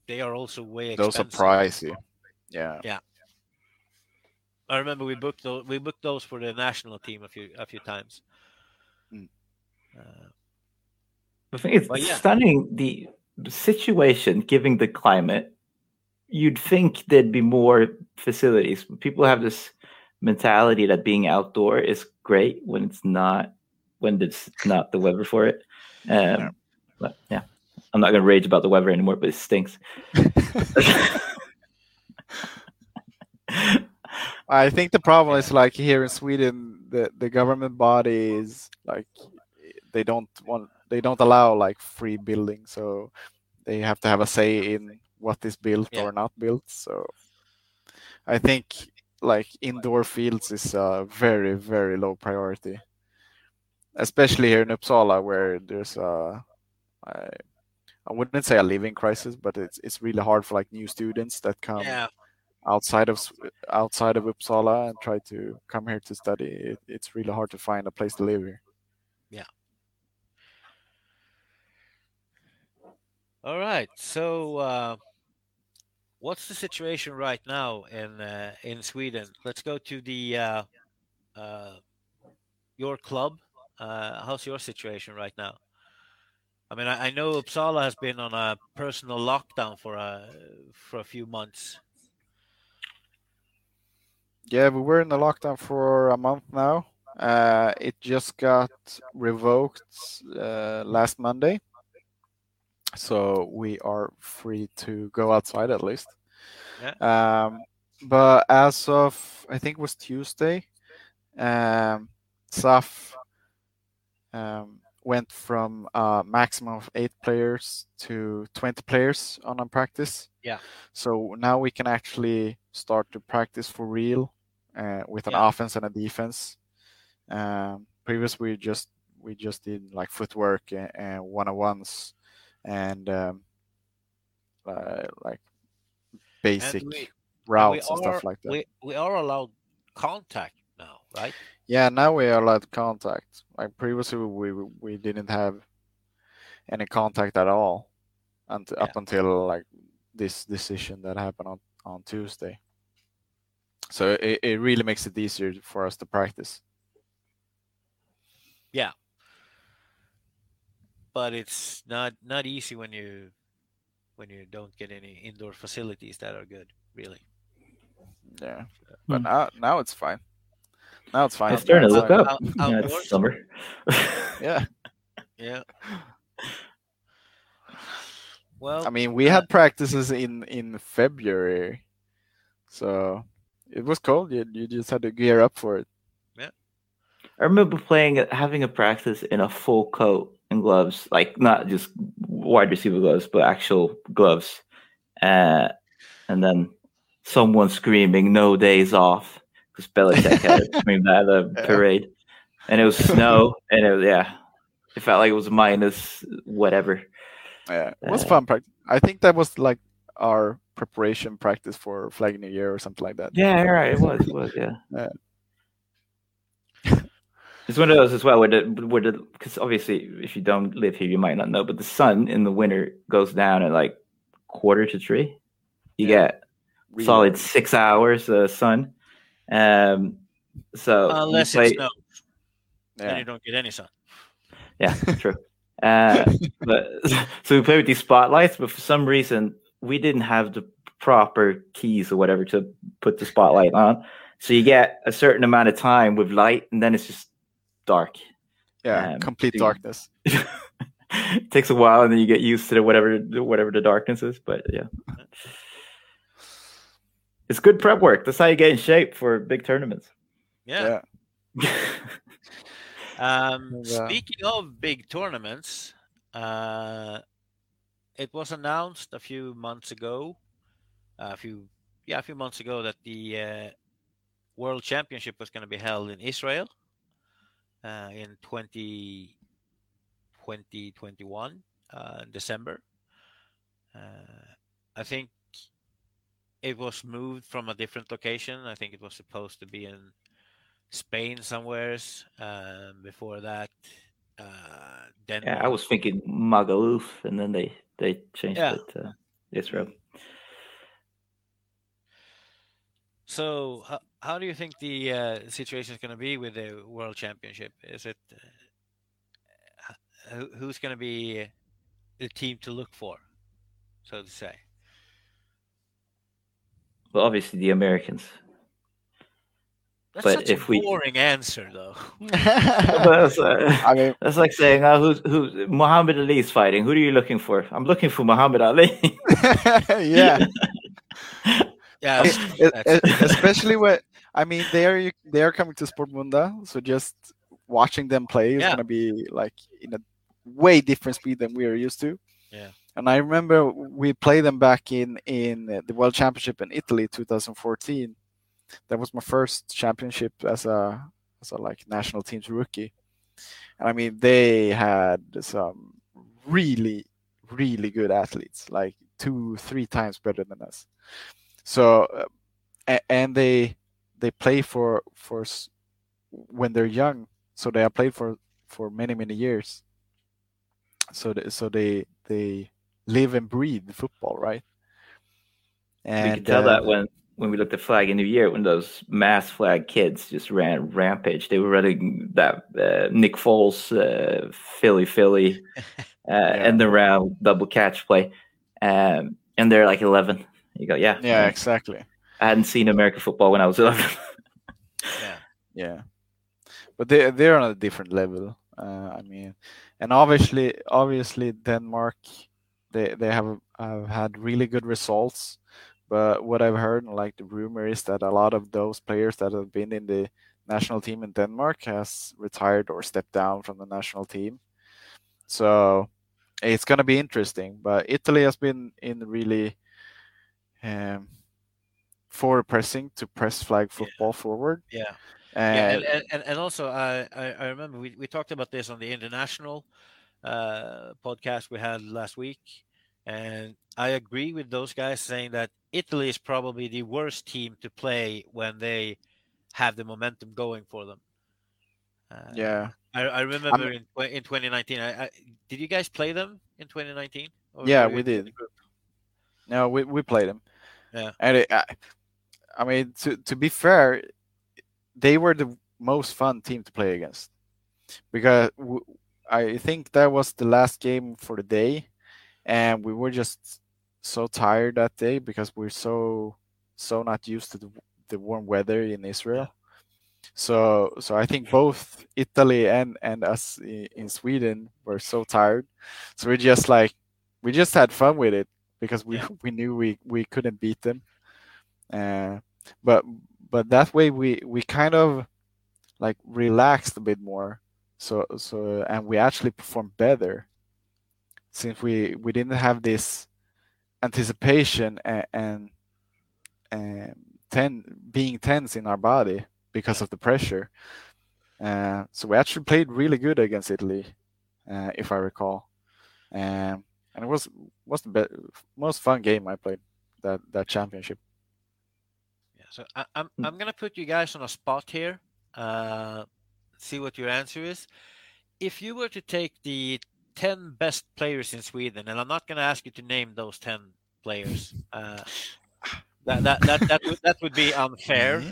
they are also way Those are pricey. Yeah. Yeah. I remember we booked those. We booked those for the national team a few a few times. Mm. Uh, I think it's Well, yeah. stunning the situation, given the climate. You'd think there'd be more facilities. People have this mentality that being outdoor is great when it's not, when it's not the weather for it. Um, Yeah. But yeah, I'm not going to rage about the weather anymore, but it stinks. (laughs) I think the problem is like here in Sweden, the the government bodies like they don't want they don't allow like free building, so they have to have a say in what is built Yeah. or not built. So I think like indoor fields is a very very low priority, especially here in Uppsala where there's a I, I wouldn't say a living crisis, but it's it's really hard for like new students that come yeah, outside of outside of Uppsala and try to come here to study, it, it's really hard to find a place to live here. All right. So, uh, what's the situation right now in uh, in Sweden? Let's go to the uh, uh, your club. Uh, how's your situation right now? I mean, I, I know Uppsala has been on a personal lockdown for a for a few months. Yeah, we were in the lockdown for a month now. Uh, it just got revoked uh, last Monday, so we are free to go outside at least. Um, but as of I think it was Tuesday, um, SAF um, went from a maximum of eight players to 20 players on a practice. Yeah. So now we can actually start to practice for real uh, with an Yeah. offense and a defense. Um, previous we just we just did like footwork and, and one-on-ones and um, uh, like basic we- routes and stuff are- like that. We we are allowed contact now, right? Yeah, now we are allowed contact. Like previously, we we didn't have any contact at all, until up until like this decision that happened on on Tuesday. So it, it really makes it easier for us to practice. But it's not not easy when you when you don't get any indoor facilities that are good really Yeah, but Hmm. now now it's fine. Now it's fine. It's starting to look outside. up. Out- Yeah, it's summer. (laughs) (laughs) Yeah, yeah (sighs) well I mean we had practices in in February, so it was cold. You you just had to gear up for it. Yeah. I remember playing, having a practice in a full coat and gloves, like not just wide receiver gloves, but actual gloves. Uh, and then someone screaming, "No days off," because Belichick had screamed that at the (laughs) Yeah. parade, and it was (laughs) snow, and it was yeah, it felt like it was minus whatever. Yeah, it was Uh, fun practice. I think that was like our preparation practice for Flag New Year or something like that. Yeah, right. It was, it was, yeah. Yeah. It's one of those as well, where the where the because obviously if you don't live here, you might not know, but the sun in the winter goes down at like quarter to three. You Yeah. get Really solid six hours of sun. Um, so unless play- it snows then you don't get any sun (laughs) yeah, true. (laughs) Uh, but (laughs) so we play with these spotlights, but for some reason we didn't have the proper keys or whatever to put the spotlight on. So you get a certain amount of time with light, and then it's just dark. Yeah, um, complete to- darkness. (laughs) it takes a while, and then you get used to the whatever whatever the darkness is. But yeah, it's good prep work. That's how you get in shape for big tournaments. yeah, Yeah. (laughs) Um, And, uh, speaking of big tournaments, uh, it was announced a few months ago a few yeah a few months ago that the uh, World Championship was going to be held in Israel in 20, 2021 uh, December. Uh, I think it was moved from a different location. I think it was supposed to be in Spain somewheres. Um, before that, uh, Denmark. Yeah, I was thinking Magaluf, and then they they changed Yeah. it to Israel. So, how, how do you think the uh, situation is going to be with the World Championship? Is it uh, who's going to be the team to look for, so to say? Well, obviously the Americans. That's But such if a we- boring answer, though. (laughs) That's, uh, I mean, (laughs) that's like saying, uh, who's who's Muhammad Ali's fighting? Who are you looking for? I'm looking for Muhammad Ali. (laughs) yeah. Yeah, Es- that's- eh, eh, (laughs) especially when I mean they are they are coming to Sportmundo, so just watching them play is Yeah. gonna be like in a way different speed than we are used to. Yeah. And I remember we played them back in in the World Championship in Italy, 2014. That was my first championship as a as a like national team's rookie. And I mean they had some really really good athletes, like two three times better than us. So uh, and they they play for for when they're young. So they have played for for many many years. So they, so they they live and breathe football right? And, we could tell uh, that when when we looked at Flag in New Year, when those mass flag kids just ran rampage. They were running that uh, Nick Foles, uh, Philly Philly, (laughs) uh, and the round double catch play, um, and they're like eleven. You go, yeah, yeah exactly. I hadn't seen American football when I was (laughs) eleven. yeah. yeah. But they they're on a different level uh, i mean and obviously obviously denmark they they have have had really good results. But what i've heard and like the rumor is that a lot of those players that have been in the national team in denmark has retired or stepped down from the national team. So it's going to be interesting but italy has been in really um, forward pressing to press flag football forward Yeah. and, yeah, and, and, and, also I, I, remember we, we talked about this on the international uh, podcast we had last week, and I agree with those guys saying that Italy is probably the worst team to play when they have the momentum going for them. Uh, yeah I, I remember in in 2019. I, I, did you guys play them in 2019? Yeah, we did. No we, we played them. Yeah. and it, I, I mean to, to be fair they were the most fun team to play against. Because w- i think that was the last game for the day and we were just so tired that day because we're so so not used to the, the warm weather in israel. So so i think both italy and and us in, in sweden were so tired. So we just like we just had fun with it because we Yeah. (laughs) we knew we we couldn't beat them. Uh, but but that way we we kind of like relaxed a bit more. So so and we actually performed better since we we didn't have this anticipation and and, and ten being tense in our body because of the pressure. Uh, so we actually played really good against Italy uh, if I recall. Um, and it was was the be- most fun game I played that that championship Yeah, so I, I'm Mm. I'm gonna put you guys on a spot here. Uh, see what your answer is. If you were to take the ten best players in Sweden, and I'm not gonna ask you to name those ten players. Uh, that, that that that would that would be (laughs) unfair.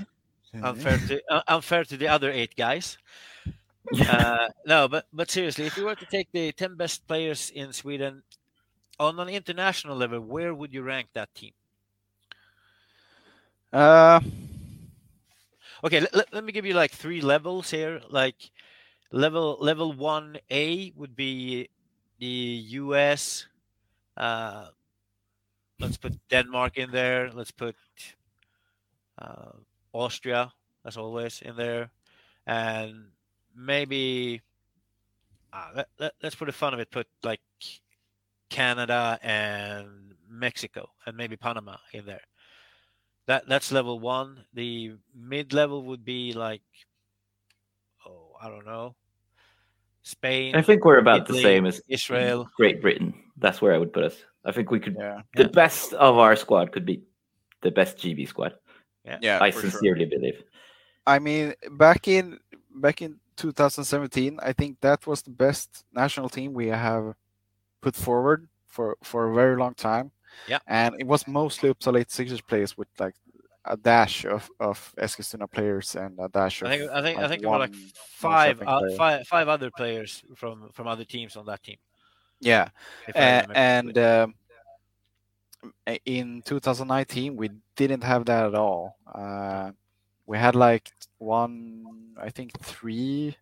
Unfair to uh, unfair to the other eight guys. (laughs) Uh, no, but but seriously, if you were to take the ten best players in Sweden on an international level, where would you rank that team? Uh, okay let, let, me give you like three levels here. Like level level 1a would be the us uh let's put denmark in there. Let's put uh, austria as always in there. And maybe uh, let, let, let's put the fun of it put like canada and mexico and maybe panama in there that that's level one. The mid level would be like, oh, I don't know, Spain. I think we're about Italy, the same as Israel. Great Britain. That's where I would put us. I think we could. Yeah, The Yeah. best of our squad could be the best GB squad. yeah. I for sure. sincerely believe. I mean, back in back in 2017, I think that was the best national team we have put forward for for a very long time. Yeah. and it was mostly Uppsala Sixers players with like a dash of of Eskilstuna players and a dash of. I think I think I like think there were like five uh, five five other players from from other teams on that team. Yeah, I remember and um, in 2019 we didn't have that at all. Uh, we had like one, I think three,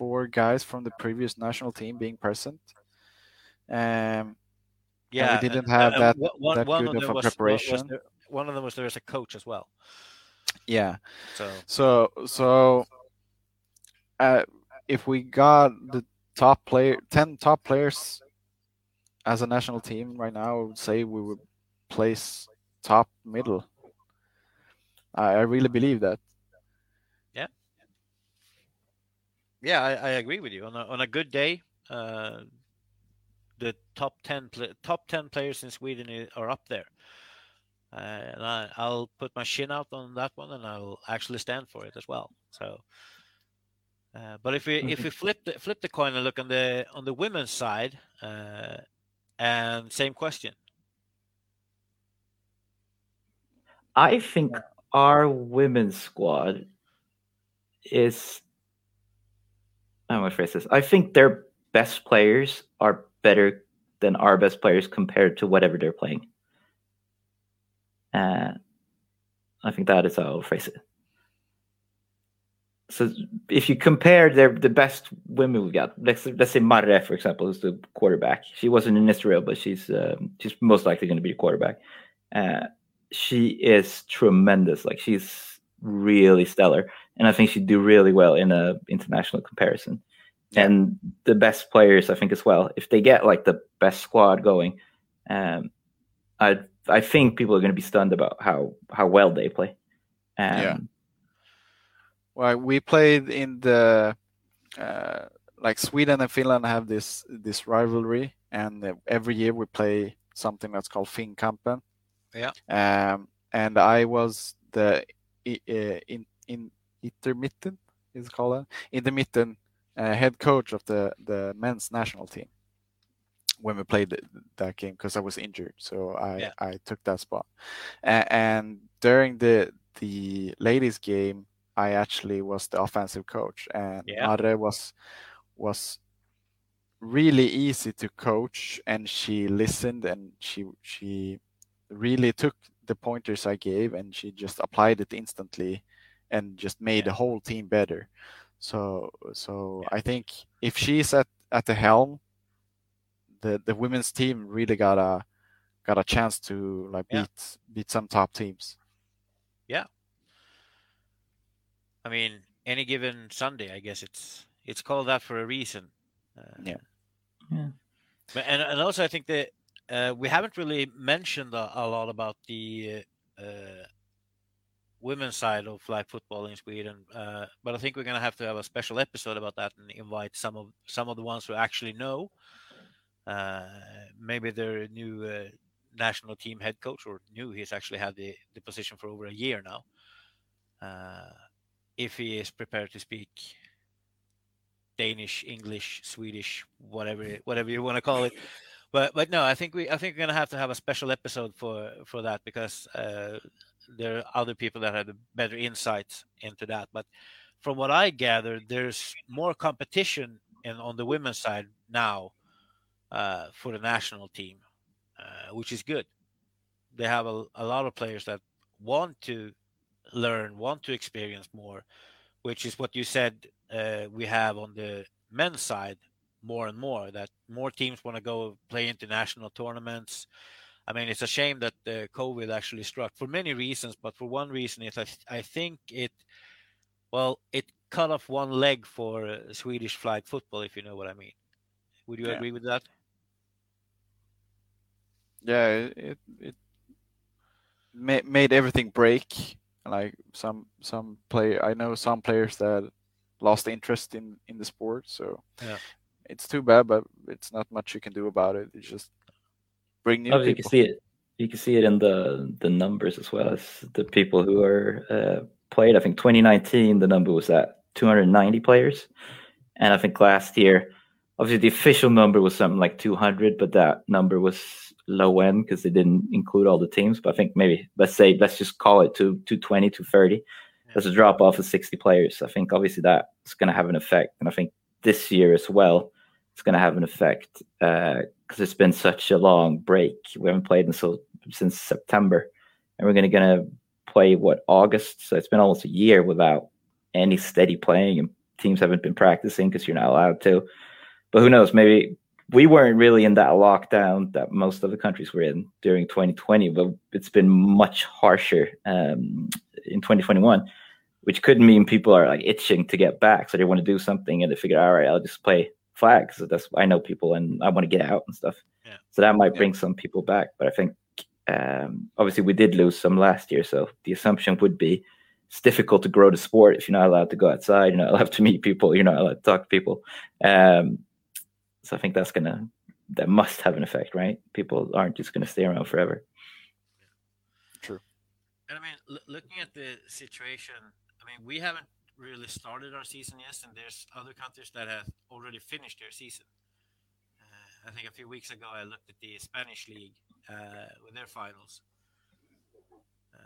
four guys from the previous national team being present. Um, yeah, we didn't and- have and that- one- that one good of of a was- was preparation. there- one of them was there as a coach as well. yeah, So so so uh, if we got the top player, ten top players as a national team right now, I would say we would place top middle. I, I really believe that. Yeah, I, I agree with you. On a on a good day, uh, the top ten pla top ten players in Sweden are up there. Uh, and I, I'll put my shin out on that one, and I'll actually stand for it as well. So, uh, but if we if we flip the flip the coin and look on the on the women's side, uh, and same question, I think our women's squad is. How do I phrase this? I think their best players are better than our best players compared to whatever they're playing. Uh, I think that is how I'll phrase it. So if you compare their the best women we've got, let's let's say Marre, for example, is the quarterback. She wasn't in Israel, but she's um, she's most likely going to be a quarterback. Uh, she is tremendous. Like she's really stellar, and I think she'd do really well in a international comparison. And the best players, I think, as well. If they get like the best squad going, um, I I think people are going to be stunned about how how well they play. Um, Yeah. Well, we played in the uh, like Sweden and Finland have this this rivalry, and uh, every year we play something that's called Finnkampen. Yeah. Um, and I was the uh, in in intermittent is called that? intermittent uh, head coach of the the men's national team when we played that game because I was injured, so I Yeah. I took that spot. A- and during the the ladies game, I actually was the offensive coach, and Yeah. Marre was was really easy to coach, and she listened and she she really took the pointers I gave, and she just applied it instantly, and just made the whole team better. So so I think if she's at at the helm, the the women's team really got a got a chance to like Yeah. beat beat some top teams. Yeah. I mean, any given Sunday, I guess it's it's called that for a reason. Uh, Yeah. Yeah. But and and also I think that uh, we haven't really mentioned a, a lot about the uh, uh, women's side of flag football in Sweden. Uh, but I think we're gonna have to have a special episode about that and invite some of some of the ones who actually know. Uh, maybe their new uh, national team head coach or new. He's actually had the, the position for over a year now. Uh, if he is prepared to speak Danish, English, Swedish, whatever whatever you want to call it. But but no, I think we I think we're gonna have to have a special episode for for that because uh, there are other people that have better insights into that. But from what I gather, there's more competition in on the women's side now uh, for the national team, uh, which is good. They have a, a lot of players that want to learn, want to experience more, which is what you said uh, we have on the men's side more and more. That more teams want to go play international tournaments. I mean, it's a shame that uh, COVID actually struck for many reasons, but for one reason is I, I think it, well, it cut off one leg for uh, Swedish flag football, if you know what I mean. Would you Yeah. agree with that? Yeah, it it, it ma- made everything break. Like some some play, I know some players that lost interest in in the sport. So Yeah. it's too bad, but it's not much you can do about it. It's just bring new Oh, you can see it. You can see it in the the numbers as well as the people who are uh, played. I think 2019 the number was at 290 players, and I think last year, obviously the official number was something like 200, but that number was low end because they didn't include all the teams. But I think maybe let's say let's just call it to 220, 230. There's a drop off of 60 players. I think obviously that's going to have an effect, and I think this year as well, it's going to have an effect because it's been such a long break. We haven't played since September, and we're going to going to play what August. So it's been almost a year without any steady playing, and teams haven't been practicing because you're not allowed to. But who knows? Maybe we weren't really in that lockdown that most of the countries were in during 2020, but it's been much harsher um, in 2021, which could mean people are like itching to get back, so they want to do something, and they figure, all right, I'll just play flags. So that's I know people, and I want to get out and stuff. Yeah. So that might Yeah. bring some people back, but I think um, obviously we did lose some last year, so the assumption would be it's difficult to grow the sport if you're not allowed to go outside, you're not (laughs) allowed to meet people, you're not allowed to talk to people. Um, so I think that's gonna that must have an effect, right? People aren't just gonna stay around forever. True and I mean, l- looking at the situation, I mean, we haven't really started our season yet, and there's other countries that have already finished their season. Uh, I think a few weeks ago I looked at the Spanish league uh, with their finals. Uh,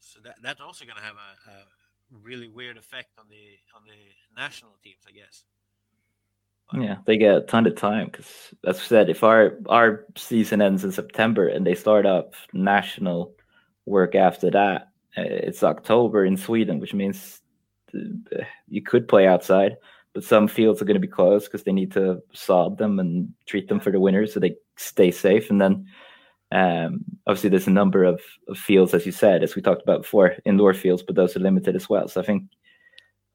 so that that's also going to have a, a really weird effect on the on the national teams, I guess. But- Yeah, they get a ton of time because, as I said, if our our season ends in September and they start up national work after that, uh, it's October in Sweden, which means you could play outside, but some fields are going to be closed because they need to sod them and treat them for the winter so they stay safe. And then, um, obviously, there's a number of, of fields, as you said, as we talked about before, indoor fields, but those are limited as well. So I think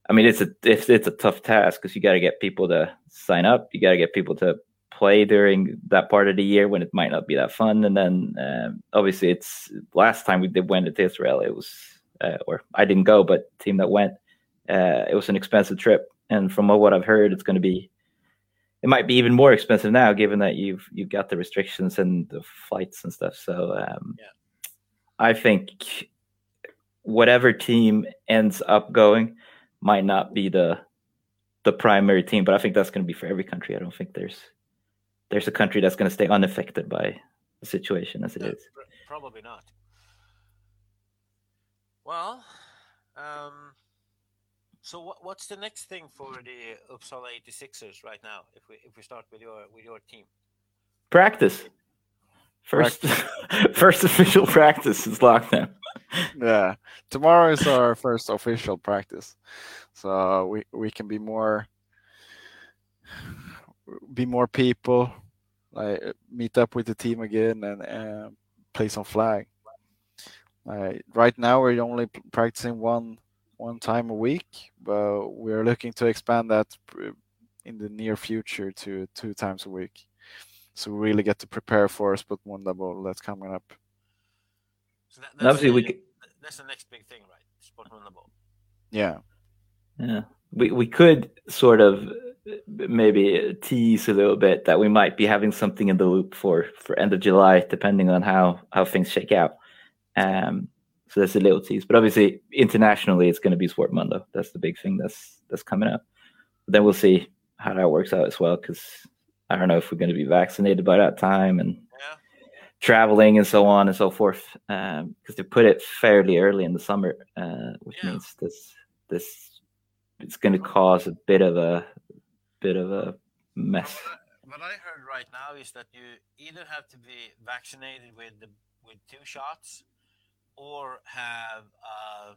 I mean, it's a it's, it's a tough task because you got to get people to sign up. You got to get people to play during that part of the year when it might not be that fun. And then um, obviously, it's last time we did went to Israel. It was uh, or I didn't go, but team that went, uh, it was an expensive trip. And from what I've heard, it's going to be it might be even more expensive now, given that you've you've got the restrictions and the flights and stuff. So um, Yeah. I think whatever team ends up going might not be the the primary team, but I think that's going to be for every country. I don't think there's there's a country that's going to stay unaffected by the situation as it No, is. probably not. Well, um, so what, what's the next thing for the Uppsala 86ers right now? If we if we start with your with your team, Practice. First (laughs) first official practice is lockdown. Yeah, tomorrow is our first official practice, so we we can be more be more people, like meet up with the team again and uh, play some flag. Like right now, we're only practicing one one time a week, but we're looking to expand that in the near future to two times a week. So we really get to prepare for Sportmundo Bowl that's coming up. so that, And obviously, we could, that's the next big thing, right? Sport Bowl. Yeah. Yeah, we we could sort of maybe tease a little bit that we might be having something in the loop for for end of July, depending on how how things shake out. Um, so that's a little tease, but obviously internationally, it's going to be Sportmundo. That's the big thing that's that's coming up. But then we'll see how that works out as well, because I don't know if we're going to be vaccinated by that time and Yeah. traveling and so on and so forth. Because they put it fairly early in the summer, uh, which Yeah. means this this it's going to cause a bit of a bit of a mess. What I- What I heard right now is that you either have to be vaccinated with the with two shots, or have a,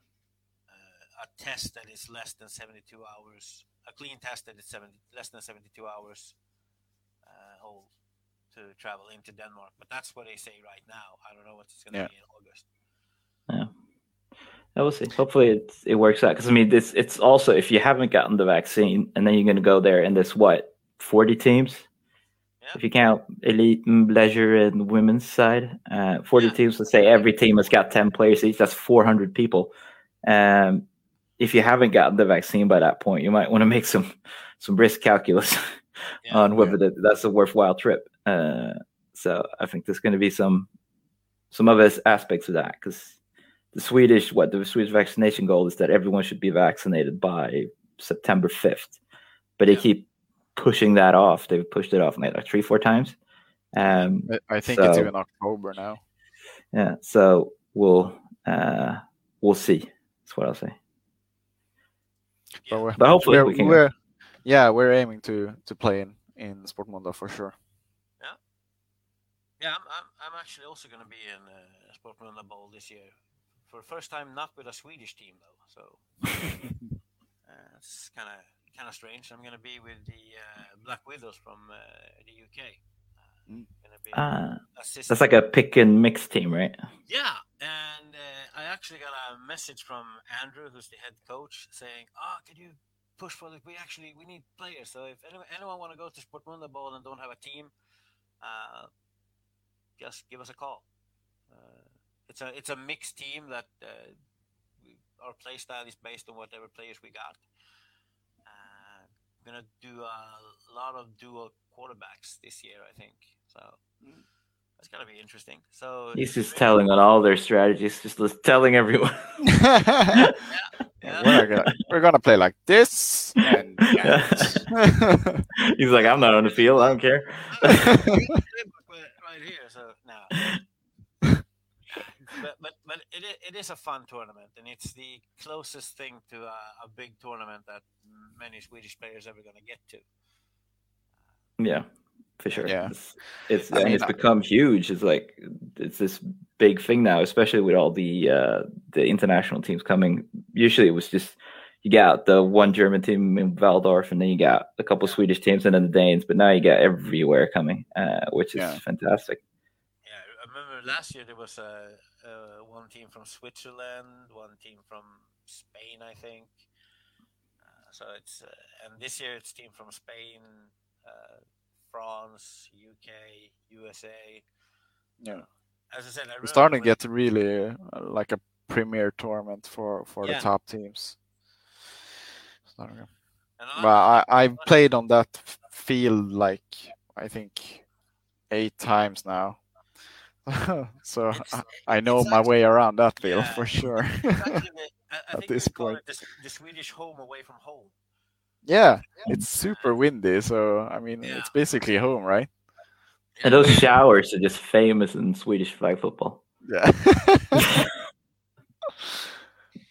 a test that is less than seventy two hours, a clean test that is 70, less than seventy two hours uh, old to travel into Denmark. But that's what they say right now. I don't know what it's going to Yeah. be in August. Yeah. I will see. Hopefully, it it works out. Because I mean, this it's also if you haven't gotten the vaccine and then you're going to go there and there's what forty teams. Yeah. If you count elite and leisure and women's side, uh, 40 Yeah. teams, let's say every team has got 10 players each, that's 400 people. Um, if you haven't gotten the vaccine by that point, you might want to make some some risk calculus (laughs) Yeah. on whether that, that's a worthwhile trip. Uh, so I think there's going to be some some other aspects of that because the Swedish what the Swedish vaccination goal is that everyone should be vaccinated by September 5th, but they keep pushing that off. They've pushed it off like three four times. Um, I- I think it's even October now. yeah, so we'll uh, we'll see. That's what I'll say. But, we're, But hopefully we're, we can. we're- yeah, we're aiming to to play in in Sport Sportmundo for sure. Yeah, I'm, I'm, I'm actually also going to be in uh, Sportmundo Bowl this year. For the first time, not with a Swedish team, though. So (laughs) uh, it's kind of kind of strange. I'm going to be with the uh, Black Widows from uh, the UK. Uh, Mm. gonna be Uh, that's like a pick and mix team, right? Yeah, and uh, I actually got a message from Andrew, who's the head coach, saying, "Ah, could you push for it? We actually we need players. So if anyone, anyone want to go to Sportmundo Bowl and don't have a team, uh, just give us a call. Uh, it's a it's a mixed team that uh, we, our play style is based on whatever players we got. Uh, gonna do a lot of dual quarterbacks this year, I think. So that's gonna be interesting. So He's just telling on all their strategies, just telling everyone. (laughs) (laughs) yeah, Yeah. we're gonna we're gonna play like this and that. (laughs) He's like, I'm not on the field. I don't care. right here. So now, but but but it is, it is a fun tournament, and it's the closest thing to a, a big tournament that many Swedish players ever going to get to. Yeah, for sure. Yeah. It's, it's I mean, it's I- become huge. It's like it's this big thing now, especially with all the uh, the international teams coming. Usually, it was just you got the one German team in Valdorf, and then you got a couple Swedish teams, and then the Danes. But now you got everywhere coming, uh, which is Yeah. fantastic. Yeah, I remember last year there was a, uh one team from Switzerland, one team from Spain, I think. Uh, so it's uh, and this year it's team from Spain, uh, France, UK, USA. Yeah. As I said, I We're starting to when- get really uh, like a premier tournament for for Yeah. the top teams. Starting to- I- Well, I I've played on that field like I think eight times now. (laughs) so It's- I, I know it's my way around that field Yeah. for sure. it's (laughs) actually the- I, I At think this point. it the, the Swedish home away from home. yeah, it's super windy, so I mean Yeah. it's basically home, right? And those showers are just famous in Swedish flag football. Yeah. (laughs)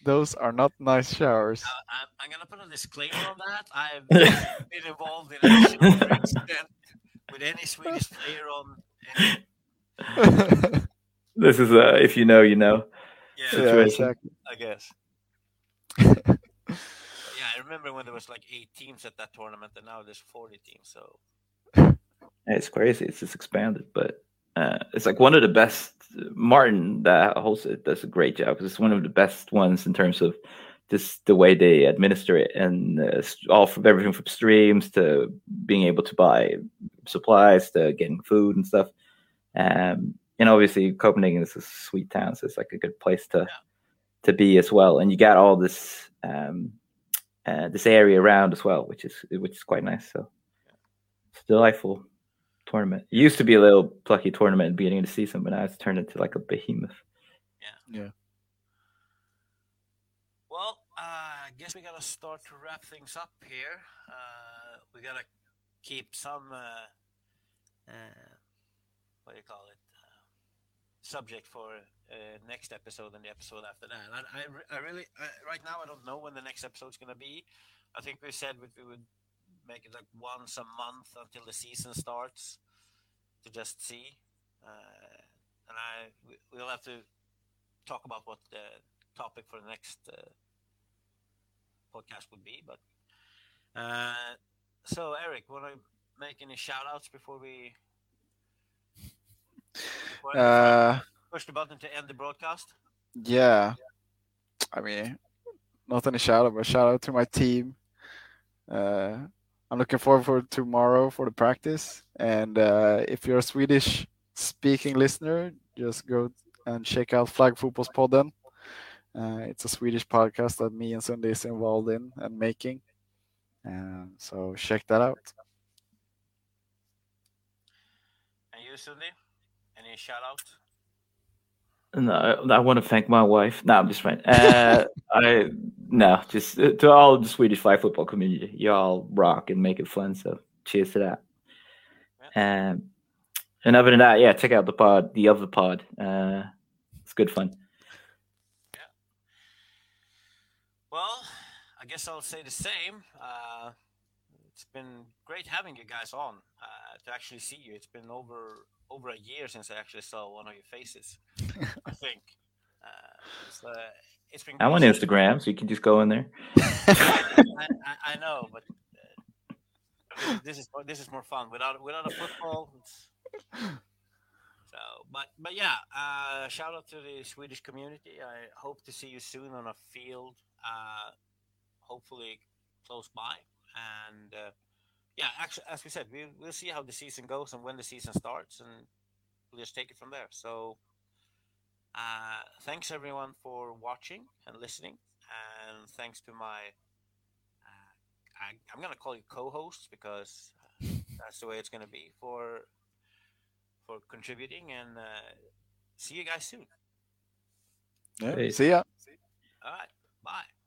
Those are not nice showers. Uh, I'm, I'm gonna put a disclaimer on that. I've been involved in a shooting incident with any Swedish player on. Any, (laughs) This is uh, if you know, you know. yeah, yeah, Situation. exactly. I guess. (laughs) yeah, I remember when there was like eight teams at that tournament, and now there's 40 teams. So It's crazy. It's just expanded, but uh, it's like one of the best. Martin that hosts it does a great job because it's one of the best ones in terms of just the way they administer it and uh, s- all from everything from streams to being able to buy supplies to getting food and stuff. Um, and obviously Copenhagen is a sweet town, so it's like a good place to to be as well. And you got all this um, uh, this area around as well, which is which is quite nice. So it's delightful tournament. It used to be a little plucky tournament at the beginning of the season, but now it's turned into like a behemoth. Yeah. Yeah. Well, uh, I guess we gotta start to wrap things up here. Uh, we gotta keep some, uh, uh, what do you call it, uh, subject for uh, next episode and the episode after that. I, I, I really, I, right now, I don't know when the next episode's gonna be. I think we said we, would make it like once a month until the season starts to just see. Uh, and I, we, we'll have to talk about what the topic for the next uh, podcast would be. But uh, so, Eric, want to make any shout outs before we Uh, push the button to end the broadcast? yeah. I mean, not any shout out, but shout out to my team. Uh, I'm looking forward for tomorrow for the practice. And uh, if you're a Swedish speaking listener, just go and check out Flag Fotbollspodden. Uh, it's a Swedish podcast that me and Sunday is involved in and making. Um, so check that out. And you, Sunday? Any shout out? No, I want to thank my wife. No, I'm just fine. Uh, (laughs) I no, just uh, to all the Swedish flag football community. Y'all rock and make it fun. So cheers to that. Yeah. Um, and other than that, yeah, check out the pod, the other pod. Uh, it's good fun. Yeah. Well, I guess I'll say the same. Uh, it's been great having you guys on uh, to actually see you. It's been over over a year since I actually saw one of your faces. I (laughs) think. Uh, it's, uh, it's been. I'm on Instagram, so you can just go in there. (laughs) I, I, I, know, but uh, this is this is more fun without without a football. So, but but yeah, uh, shout out to the Swedish community. I hope to see you soon on a field, uh, hopefully close by, and uh, yeah, actually, as we said, we, we'll see how the season goes and when the season starts, and we'll just take it from there. So, uh, thanks everyone for watching and listening, and thanks to my, uh, I, am gonna call you co-hosts because uh, that's the way it's gonna be for for contributing, and uh, see you guys soon. Yeah, see ya. All right, bye.